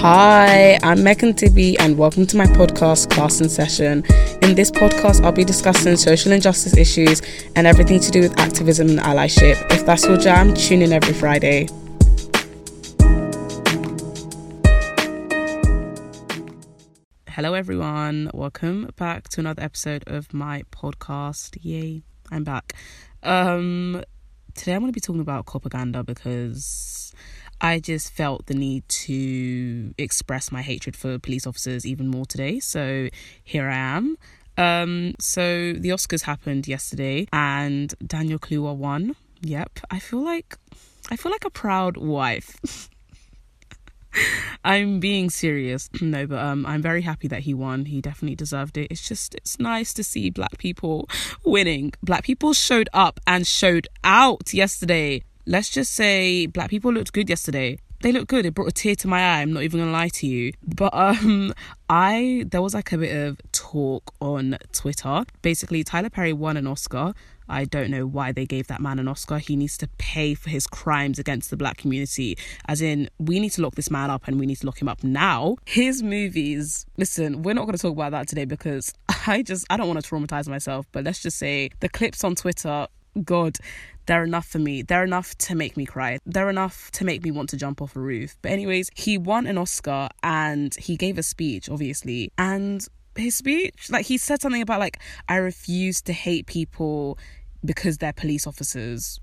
Hi, I'm Megan Tibby, and welcome to my podcast, Class and Session. In this podcast, I'll be discussing social injustice issues and everything to do with activism and allyship. If that's your jam, tune in every Friday. Hello, everyone. Welcome back to another episode of my podcast. Yay, I'm back. Um, today, I'm going to be talking about copaganda because I just felt the need to express my hatred for police officers even more today. So here I am. Um, so the Oscars happened yesterday and Daniel Kaluuya won. Yep. I feel like I feel like a proud wife. I'm being serious. No, but um I'm very happy that he won. He definitely deserved it. It's just it's nice to see black people winning. Black people showed up and showed out yesterday let's just say black people looked good yesterday they looked good. It brought a tear to my eye. I'm not even gonna lie to you. But um, I there was like a bit of talk on Twitter. Basically, Tyler Perry won an Oscar. I don't know why they gave that man an Oscar. He needs to pay for his crimes against the black community. As in, we need to lock this man up and we need to lock him up now. His movies, listen, we're not going to talk about that today because I just, I don't want to traumatize myself. But let's just say the clips on Twitter, God, they're enough for me. They're enough to make me cry. They're enough to make me want to jump off a roof. But, anyways, he won an Oscar and he gave a speech, obviously. And his speech, like, he said something about, like, I refuse to hate people because they're police officers.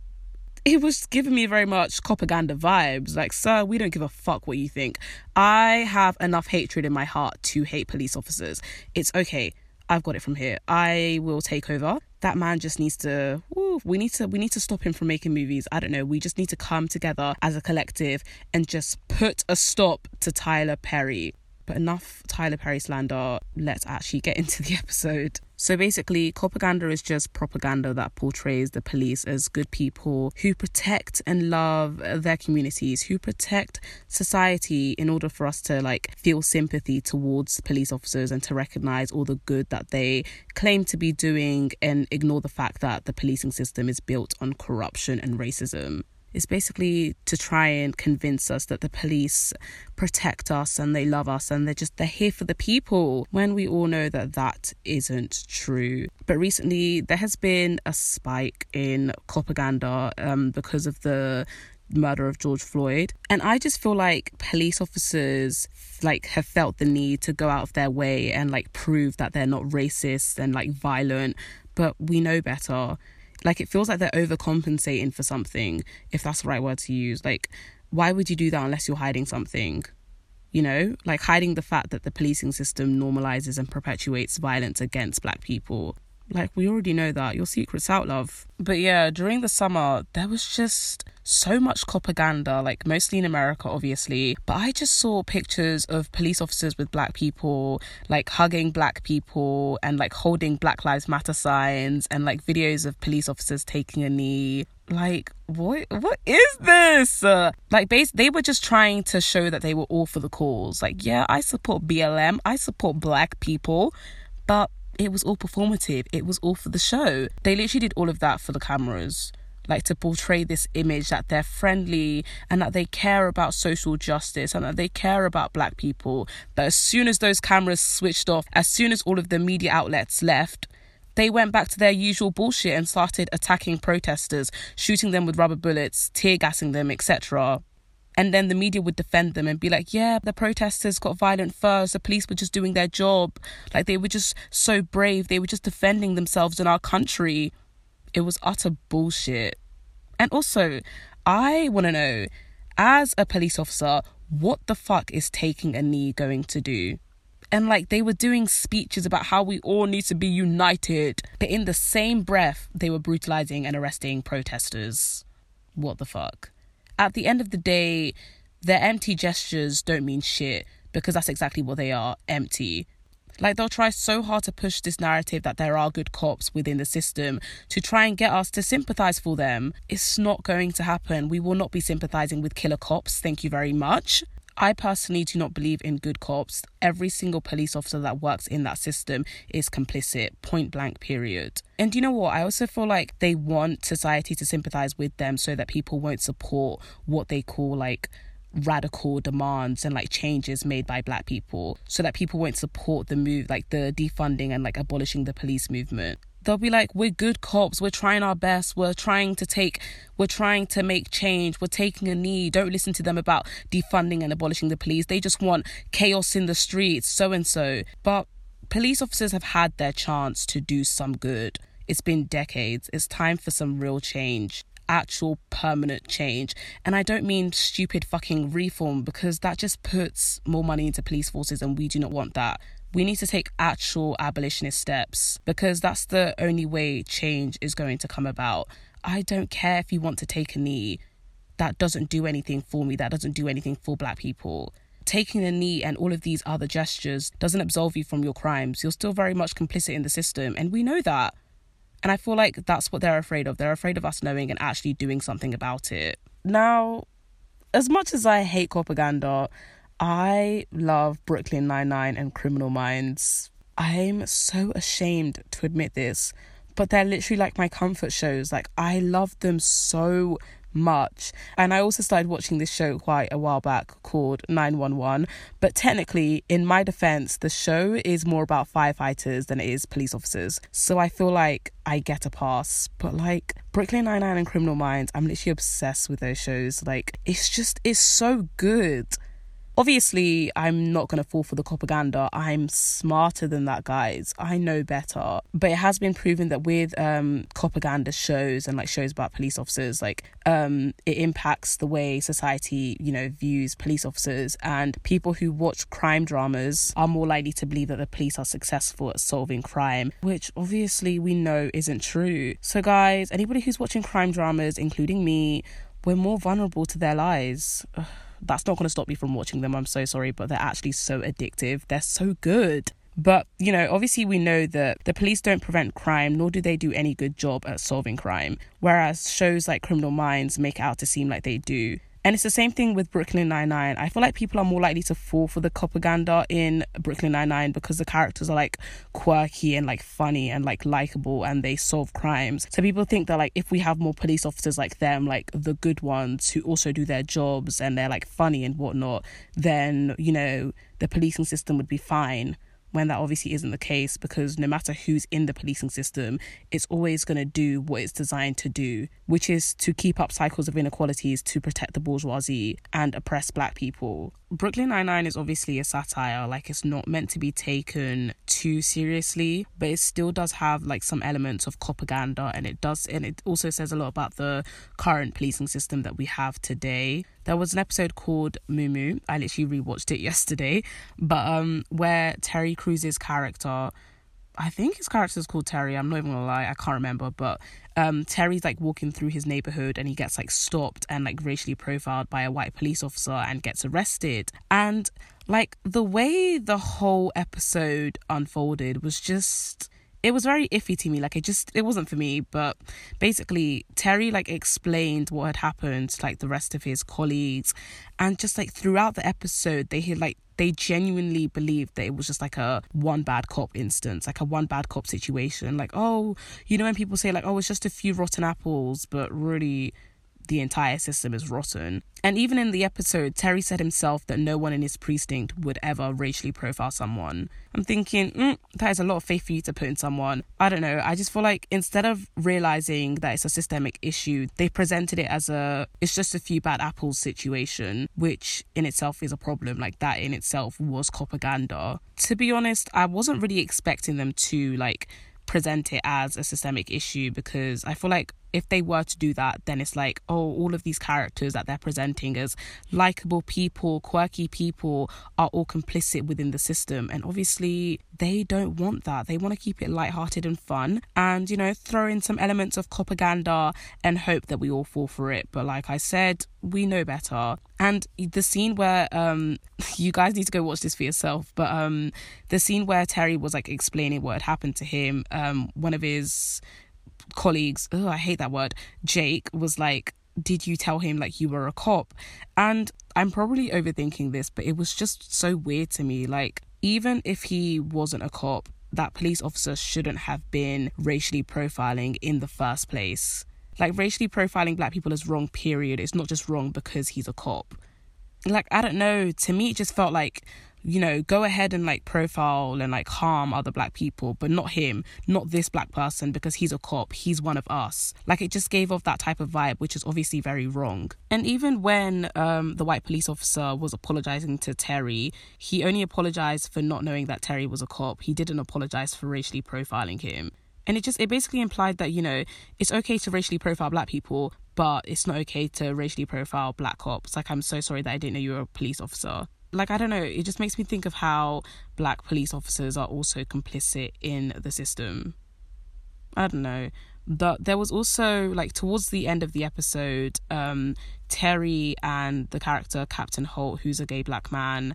It was giving me very much propaganda vibes. Like, sir, we don't give a fuck what you think. I have enough hatred in my heart to hate police officers. It's okay. I've got it from here. I will take over. That man just needs to we need to we need to stop him from making movies. I don't know. We just need to come together as a collective and just put a stop to Tyler Perry. But enough Tyler Perry slander. Let's actually get into the episode. So basically, copaganda is just propaganda that portrays the police as good people who protect and love their communities, who protect society in order for us to like feel sympathy towards police officers and to recognize all the good that they claim to be doing and ignore the fact that the policing system is built on corruption and racism. It's basically to try and convince us that the police protect us and they love us and they're just they're here for the people when we all know that that isn't true. But recently there has been a spike in propaganda um, because of the murder of George Floyd. And I just feel like police officers like have felt the need to go out of their way and like prove that they're not racist and like violent, but we know better. Like it feels like they're overcompensating for something, if that's the right word to use. Like, why would you do that unless you're hiding something? You know, like hiding the fact that the policing system normalizes and perpetuates violence against black people. Like, we already know that. Your secret's out, love. But yeah, during the summer, there was just so much propaganda, like mostly in America, obviously. But I just saw pictures of police officers with black people, like hugging black people and like holding Black Lives Matter signs and like videos of police officers taking a knee. Like, what what is this? Uh, like base they were just trying to show that they were all for the cause. Like, yeah, I support BLM, I support black people, but it was all performative. It was all for the show. They literally did all of that for the cameras. Like to portray this image that they're friendly and that they care about social justice and that they care about black people. But as soon as those cameras switched off, as soon as all of the media outlets left, they went back to their usual bullshit and started attacking protesters, shooting them with rubber bullets, tear gassing them, etc. And then the media would defend them and be like, yeah, the protesters got violent first. The police were just doing their job. Like they were just so brave. They were just defending themselves in our country. It was utter bullshit. And also, I want to know, as a police officer, what the fuck is taking a knee going to do? And like they were doing speeches about how we all need to be united. But in the same breath, they were brutalizing and arresting protesters. What the fuck? At the end of the day, their empty gestures don't mean shit because that's exactly what they are empty. Like they'll try so hard to push this narrative that there are good cops within the system to try and get us to sympathize for them. It's not going to happen. We will not be sympathizing with killer cops. Thank you very much. I personally do not believe in good cops. Every single police officer that works in that system is complicit, point blank, period. And you know what? I also feel like they want society to sympathize with them so that people won't support what they call like radical demands and like changes made by black people so that people won't support the move like the defunding and like abolishing the police movement they'll be like we're good cops. We're trying our best. We're trying to take we're trying to make change. We're taking a knee. Don't listen to them about defunding and abolishing the police. They just want chaos in the streets so and so. But police officers have had their chance to do some good. It's been decades. It's time for some real change actual permanent change. And I don't mean stupid fucking reform because that just puts more money into police forces and we do not want that. We need to take actual abolitionist steps because that's the only way change is going to come about. I don't care if you want to take a knee. That doesn't do anything for me. That doesn't do anything for black people. Taking a knee and all of these other gestures doesn't absolve you from your crimes. You're still very much complicit in the system, and we know that. And I feel like that's what they're afraid of. They're afraid of us knowing and actually doing something about it. Now, as much as I hate propaganda, I love Brooklyn Nine-Nine and Criminal Minds. I'm so ashamed to admit this, but they're literally like my comfort shows. Like, I love them so much. And I also started watching this show quite a while back called 911. But technically, in my defense, the show is more about firefighters than it is police officers. So I feel like I get a pass. But like Brooklyn Nine-Nine and Criminal Minds, I'm literally obsessed with those shows. Like, it's just, it's so good. Obviously, I'm not going to fall for the propaganda. I'm smarter than that, guys. I know better. But it has been proven that with um, propaganda shows and like shows about police officers, like um, it impacts the way society, you know, views police officers. And people who watch crime dramas are more likely to believe that the police are successful at solving crime, which obviously we know isn't true. So, guys, anybody who's watching crime dramas, including me, we're more vulnerable to their lies. Ugh that's not going to stop me from watching them. I'm so sorry, but they're actually so addictive. They're so good. But, you know, obviously we know that the police don't prevent crime, nor do they do any good job at solving crime. Whereas shows like Criminal Minds make out to seem like they do. And it's the same thing with Brooklyn Nine-Nine. I feel like people are more likely to fall for the propaganda in Brooklyn Nine-Nine because the characters are like quirky and like funny and like likable and they solve crimes. So people think that like if we have more police officers like them, like the good ones who also do their jobs and they're like funny and whatnot, then, you know, the policing system would be fine when that obviously isn't the case because no matter who's in the policing system, it's always going to do what it's designed to do, which is to keep up cycles of inequalities to protect the bourgeoisie and oppress black people. Brooklyn Nine-Nine is obviously a satire, like it's not meant to be taken too seriously, but it still does have like some elements of propaganda and it does and it also says a lot about the current policing system that we have today. There was an episode called Moo Moo. I literally rewatched it yesterday, but um where Terry Crews's character I think his character is called Terry. I'm not even gonna lie, I can't remember. But um, Terry's like walking through his neighborhood and he gets like stopped and like racially profiled by a white police officer and gets arrested. And like the way the whole episode unfolded was just it was very iffy to me like it just it wasn't for me but basically terry like explained what had happened to like the rest of his colleagues and just like throughout the episode they had like they genuinely believed that it was just like a one bad cop instance, like a one bad cop situation. Like, oh, you know, when people say, like, oh, it's just a few rotten apples, but really the entire system is rotten. And even in the episode, Terry said himself that no one in his precinct would ever racially profile someone. I'm thinking, mm, that is a lot of faith for you to put in someone. I don't know. I just feel like instead of realizing that it's a systemic issue, they presented it as a it's just a few bad apples situation, which in itself is a problem. Like that in itself was propaganda. To be honest, I wasn't really expecting them to like present it as a systemic issue because I feel like if they were to do that, then it's like, oh, all of these characters that they're presenting as likable people, quirky people are all complicit within the system. And obviously, they don't want that. They want to keep it lighthearted and fun and, you know, throw in some elements of propaganda and hope that we all fall for it. But like I said, we know better. And the scene where um you guys need to go watch this for yourself, but um the scene where Terry was like explaining what had happened to him, um one of his colleagues, oh, I hate that word, Jake was like, Did you tell him like you were a cop? And I'm probably overthinking this, but it was just so weird to me. Like, even if he wasn't a cop, that police officer shouldn't have been racially profiling in the first place. Like, racially profiling black people is wrong, period. It's not just wrong because he's a cop. like I don't know, to me it just felt like you know, go ahead and like profile and like harm other black people, but not him, not this black person because he's a cop, he's one of us. Like it just gave off that type of vibe, which is obviously very wrong. And even when um, the white police officer was apologizing to Terry, he only apologized for not knowing that Terry was a cop. He didn't apologize for racially profiling him. And it just it basically implied that, you know, it's okay to racially profile black people, but it's not okay to racially profile black cops. Like I'm so sorry that I didn't know you were a police officer like I don't know, it just makes me think of how black police officers are also complicit in the system. I don't know. But there was also like towards the end of the episode, um, Terry and the character Captain Holt, who's a gay black man,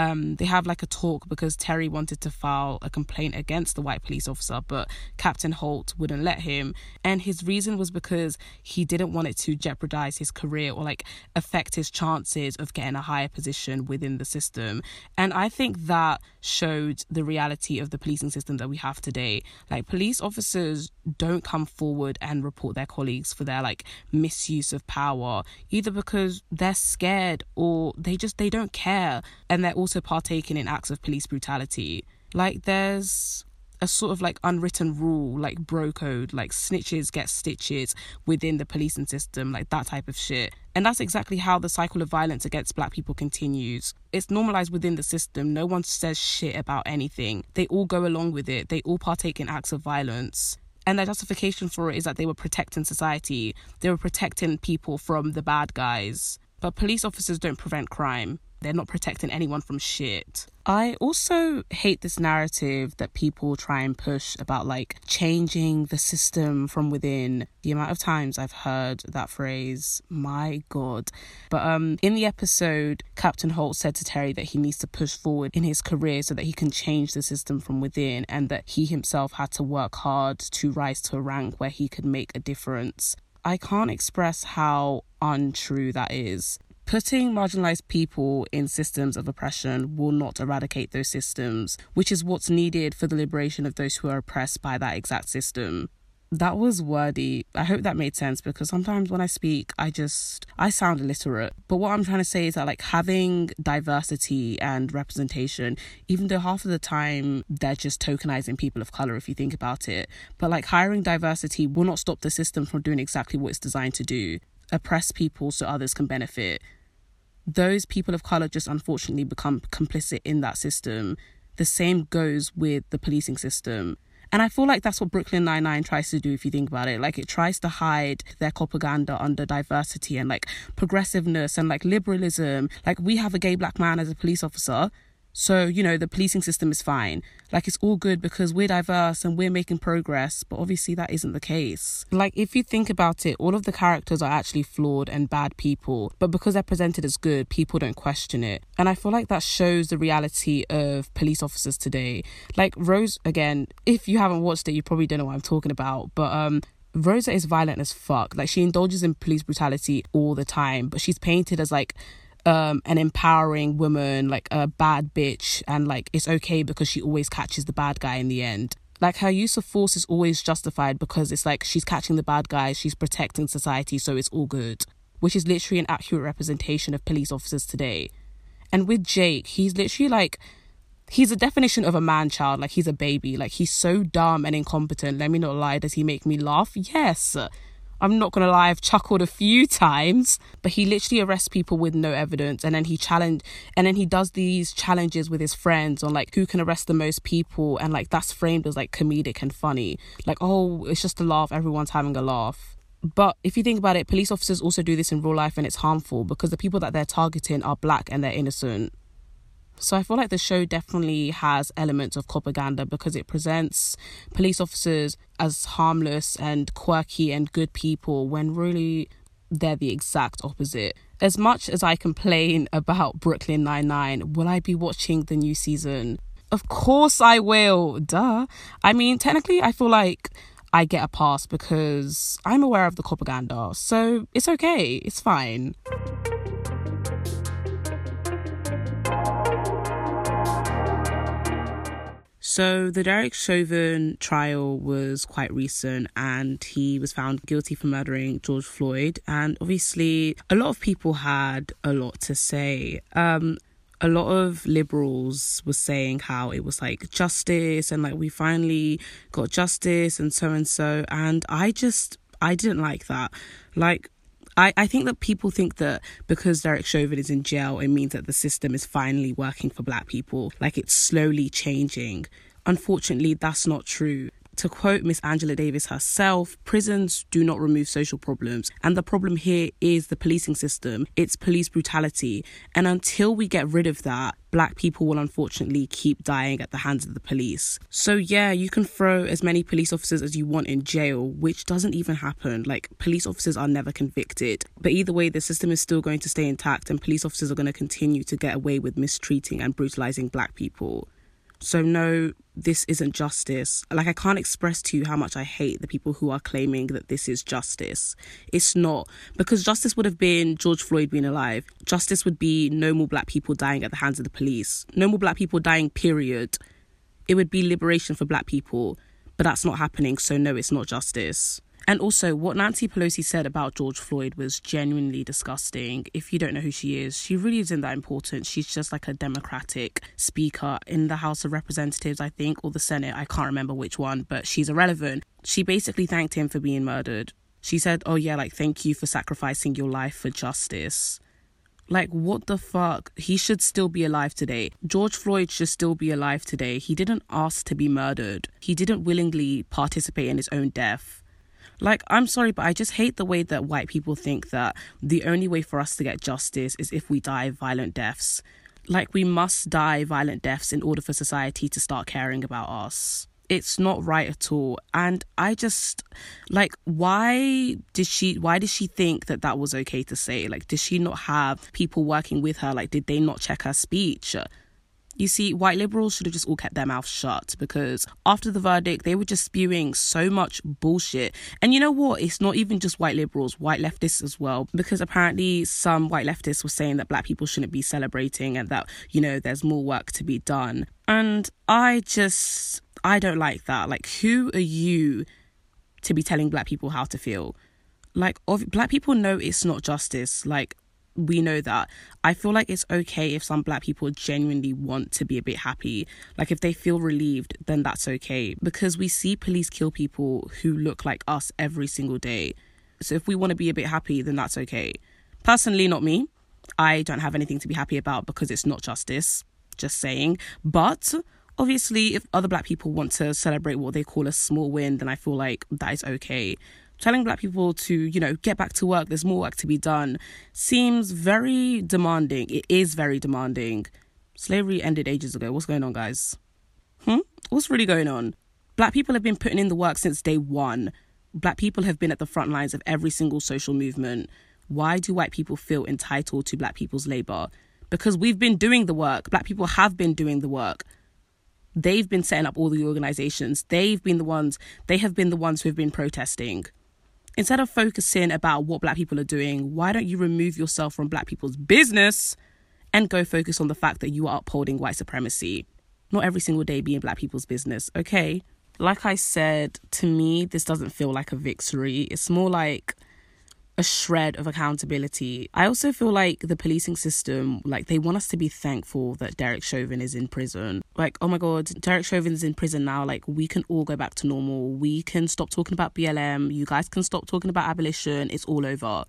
um, they have like a talk because Terry wanted to file a complaint against the white police officer, but Captain Holt wouldn't let him. And his reason was because he didn't want it to jeopardize his career or like affect his chances of getting a higher position within the system. And I think that showed the reality of the policing system that we have today. Like police officers don't come forward and report their colleagues for their like misuse of power, either because they're scared or they just they don't care and they're also partaking in acts of police brutality. Like there's a sort of like unwritten rule, like bro code, like snitches get stitches within the policing system, like that type of shit. And that's exactly how the cycle of violence against black people continues. It's normalized within the system. No one says shit about anything. They all go along with it. They all partake in acts of violence. And their justification for it is that they were protecting society. They were protecting people from the bad guys. But police officers don't prevent crime they're not protecting anyone from shit. I also hate this narrative that people try and push about like changing the system from within. The amount of times I've heard that phrase, my god. But um in the episode, Captain Holt said to Terry that he needs to push forward in his career so that he can change the system from within and that he himself had to work hard to rise to a rank where he could make a difference. I can't express how untrue that is. Putting marginalized people in systems of oppression will not eradicate those systems, which is what's needed for the liberation of those who are oppressed by that exact system. That was wordy. I hope that made sense because sometimes when I speak, I just I sound illiterate. But what I'm trying to say is that like having diversity and representation, even though half of the time they're just tokenizing people of color if you think about it, but like hiring diversity will not stop the system from doing exactly what it's designed to do. Oppress people so others can benefit those people of color just unfortunately become complicit in that system. The same goes with the policing system. And I feel like that's what Brooklyn Nine-Nine tries to do if you think about it. Like it tries to hide their propaganda under diversity and like progressiveness and like liberalism. Like we have a gay black man as a police officer so, you know, the policing system is fine. Like, it's all good because we're diverse and we're making progress, but obviously that isn't the case. Like, if you think about it, all of the characters are actually flawed and bad people, but because they're presented as good, people don't question it. And I feel like that shows the reality of police officers today. Like, Rose, again, if you haven't watched it, you probably don't know what I'm talking about, but, um, Rosa is violent as fuck. Like, she indulges in police brutality all the time, but she's painted as like um, an empowering woman, like a bad bitch, and like it's okay because she always catches the bad guy in the end. Like her use of force is always justified because it's like she's catching the bad guys, she's protecting society, so it's all good. Which is literally an accurate representation of police officers today. And with Jake, he's literally like he's a definition of a man child, like he's a baby. Like he's so dumb and incompetent. Let me not lie, does he make me laugh? Yes. I'm not gonna lie, I've chuckled a few times, but he literally arrests people with no evidence and then he challenge and then he does these challenges with his friends on like who can arrest the most people and like that's framed as like comedic and funny. Like, oh, it's just a laugh, everyone's having a laugh. But if you think about it, police officers also do this in real life and it's harmful because the people that they're targeting are black and they're innocent. So I feel like the show definitely has elements of propaganda because it presents police officers as harmless and quirky and good people when really they're the exact opposite. As much as I complain about Brooklyn Nine-Nine, will I be watching the new season? Of course I will. Duh. I mean, technically I feel like I get a pass because I'm aware of the propaganda. So it's okay. It's fine. So, the Derek Chauvin trial was quite recent and he was found guilty for murdering George Floyd. And obviously, a lot of people had a lot to say. Um, a lot of liberals were saying how it was like justice and like we finally got justice and so and so. And I just, I didn't like that. Like, I, I think that people think that because Derek Chauvin is in jail, it means that the system is finally working for black people, like it's slowly changing. Unfortunately, that's not true. To quote Miss Angela Davis herself, prisons do not remove social problems. And the problem here is the policing system. It's police brutality. And until we get rid of that, black people will unfortunately keep dying at the hands of the police. So, yeah, you can throw as many police officers as you want in jail, which doesn't even happen. Like, police officers are never convicted. But either way, the system is still going to stay intact, and police officers are going to continue to get away with mistreating and brutalizing black people. So, no, this isn't justice. Like, I can't express to you how much I hate the people who are claiming that this is justice. It's not. Because justice would have been George Floyd being alive. Justice would be no more black people dying at the hands of the police. No more black people dying, period. It would be liberation for black people. But that's not happening. So, no, it's not justice. And also, what Nancy Pelosi said about George Floyd was genuinely disgusting. If you don't know who she is, she really isn't that important. She's just like a Democratic speaker in the House of Representatives, I think, or the Senate. I can't remember which one, but she's irrelevant. She basically thanked him for being murdered. She said, Oh, yeah, like, thank you for sacrificing your life for justice. Like, what the fuck? He should still be alive today. George Floyd should still be alive today. He didn't ask to be murdered, he didn't willingly participate in his own death. Like, I'm sorry, but I just hate the way that white people think that the only way for us to get justice is if we die violent deaths. Like, we must die violent deaths in order for society to start caring about us. It's not right at all. And I just, like, why did she, why did she think that that was okay to say? Like, did she not have people working with her? Like, did they not check her speech? You see, white liberals should have just all kept their mouths shut because after the verdict, they were just spewing so much bullshit. And you know what? It's not even just white liberals, white leftists as well, because apparently some white leftists were saying that black people shouldn't be celebrating and that, you know, there's more work to be done. And I just, I don't like that. Like, who are you to be telling black people how to feel? Like, black people know it's not justice. Like, we know that. I feel like it's okay if some black people genuinely want to be a bit happy. Like if they feel relieved, then that's okay. Because we see police kill people who look like us every single day. So if we want to be a bit happy, then that's okay. Personally, not me. I don't have anything to be happy about because it's not justice. Just saying. But obviously, if other black people want to celebrate what they call a small win, then I feel like that is okay telling black people to, you know, get back to work, there's more work to be done, seems very demanding. It is very demanding. Slavery ended ages ago. What's going on, guys? Hmm? What's really going on? Black people have been putting in the work since day one. Black people have been at the front lines of every single social movement. Why do white people feel entitled to black people's labour? Because we've been doing the work. Black people have been doing the work. They've been setting up all the organizations. They've been the ones, they have been the ones who've been protesting instead of focusing about what black people are doing, why don't you remove yourself from black people's business and go focus on the fact that you are upholding white supremacy? Not every single day being black people's business, okay? Like I said, to me, this doesn't feel like a victory. It's more like a shred of accountability. I also feel like the policing system, like they want us to be thankful that Derek Chauvin is in prison. Like, oh my god, Derek Chauvin's in prison now. Like, we can all go back to normal. We can stop talking about BLM. You guys can stop talking about abolition. It's all over.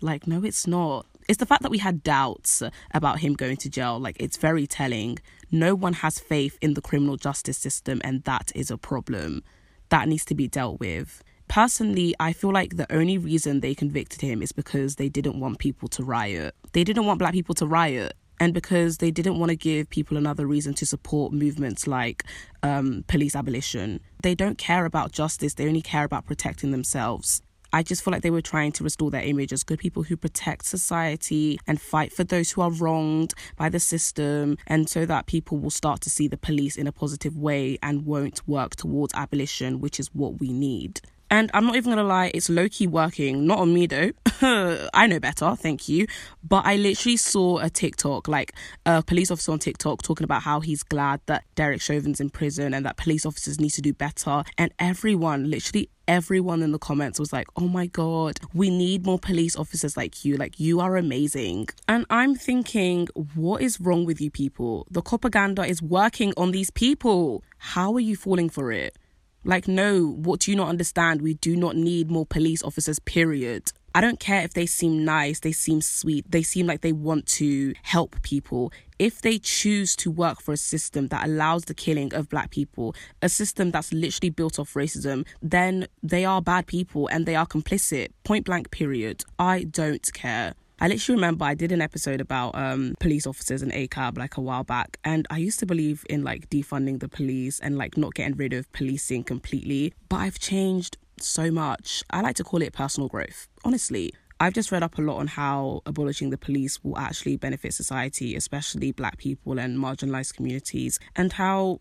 Like, no, it's not. It's the fact that we had doubts about him going to jail. Like, it's very telling. No one has faith in the criminal justice system, and that is a problem. That needs to be dealt with personally, I feel like the only reason they convicted him is because they didn't want people to riot. They didn't want black people to riot. And because they didn't want to give people another reason to support movements like um, police abolition. They don't care about justice, they only care about protecting themselves. I just feel like they were trying to restore their image as good people who protect society and fight for those who are wronged by the system, and so that people will start to see the police in a positive way and won't work towards abolition, which is what we need. And I'm not even gonna lie, it's low key working. Not on me though. I know better, thank you. But I literally saw a TikTok, like a police officer on TikTok, talking about how he's glad that Derek Chauvin's in prison and that police officers need to do better. And everyone, literally everyone in the comments was like, oh my God, we need more police officers like you. Like, you are amazing. And I'm thinking, what is wrong with you people? The propaganda is working on these people. How are you falling for it? Like, no, what do you not understand? We do not need more police officers, period. I don't care if they seem nice, they seem sweet, they seem like they want to help people. If they choose to work for a system that allows the killing of black people, a system that's literally built off racism, then they are bad people and they are complicit. Point blank, period. I don't care. I literally remember I did an episode about um, police officers and ACAB like a while back, and I used to believe in like defunding the police and like not getting rid of policing completely, but I've changed so much. I like to call it personal growth, honestly. I've just read up a lot on how abolishing the police will actually benefit society, especially black people and marginalized communities, and how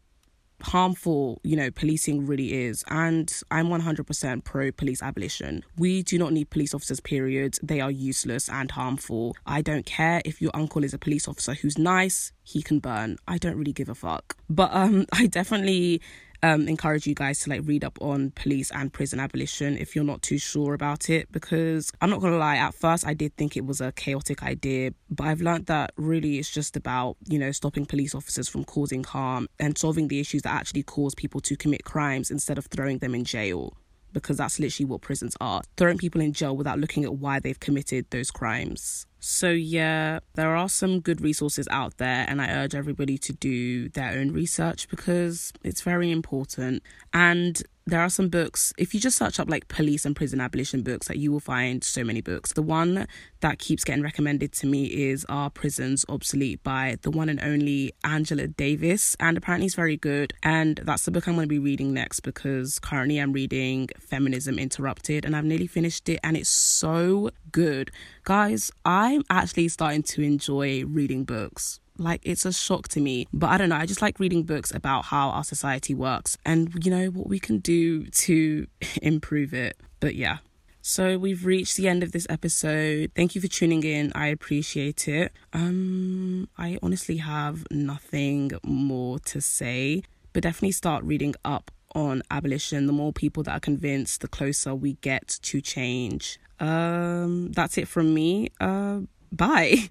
harmful, you know, policing really is. And I'm 100% pro police abolition. We do not need police officers, period. They are useless and harmful. I don't care if your uncle is a police officer who's nice, he can burn. I don't really give a fuck. But um, I definitely um, encourage you guys to like read up on police and prison abolition if you're not too sure about it because I'm not gonna lie at first I did think it was a chaotic idea but I've learned that really it's just about you know stopping police officers from causing harm and solving the issues that actually cause people to commit crimes instead of throwing them in jail because that's literally what prisons are throwing people in jail without looking at why they've committed those crimes. So, yeah, there are some good resources out there, and I urge everybody to do their own research because it's very important. And there are some books if you just search up like police and prison abolition books that like, you will find so many books. The one that keeps getting recommended to me is are prisons obsolete by the one and only angela davis and apparently it's very good. And that's the book i'm going to be reading next because currently i'm reading feminism interrupted and i've nearly finished it and it's so good guys i'm actually starting to enjoy reading books like it's a shock to me. But I don't know, I just like reading books about how our society works and you know what we can do to improve it. But yeah. So we've reached the end of this episode. Thank you for tuning in. I appreciate it. Um I honestly have nothing more to say, but definitely start reading up on abolition. The more people that are convinced, the closer we get to change. Um that's it from me. Uh bye.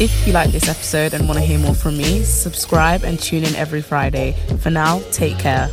If you like this episode and want to hear more from me, subscribe and tune in every Friday. For now, take care.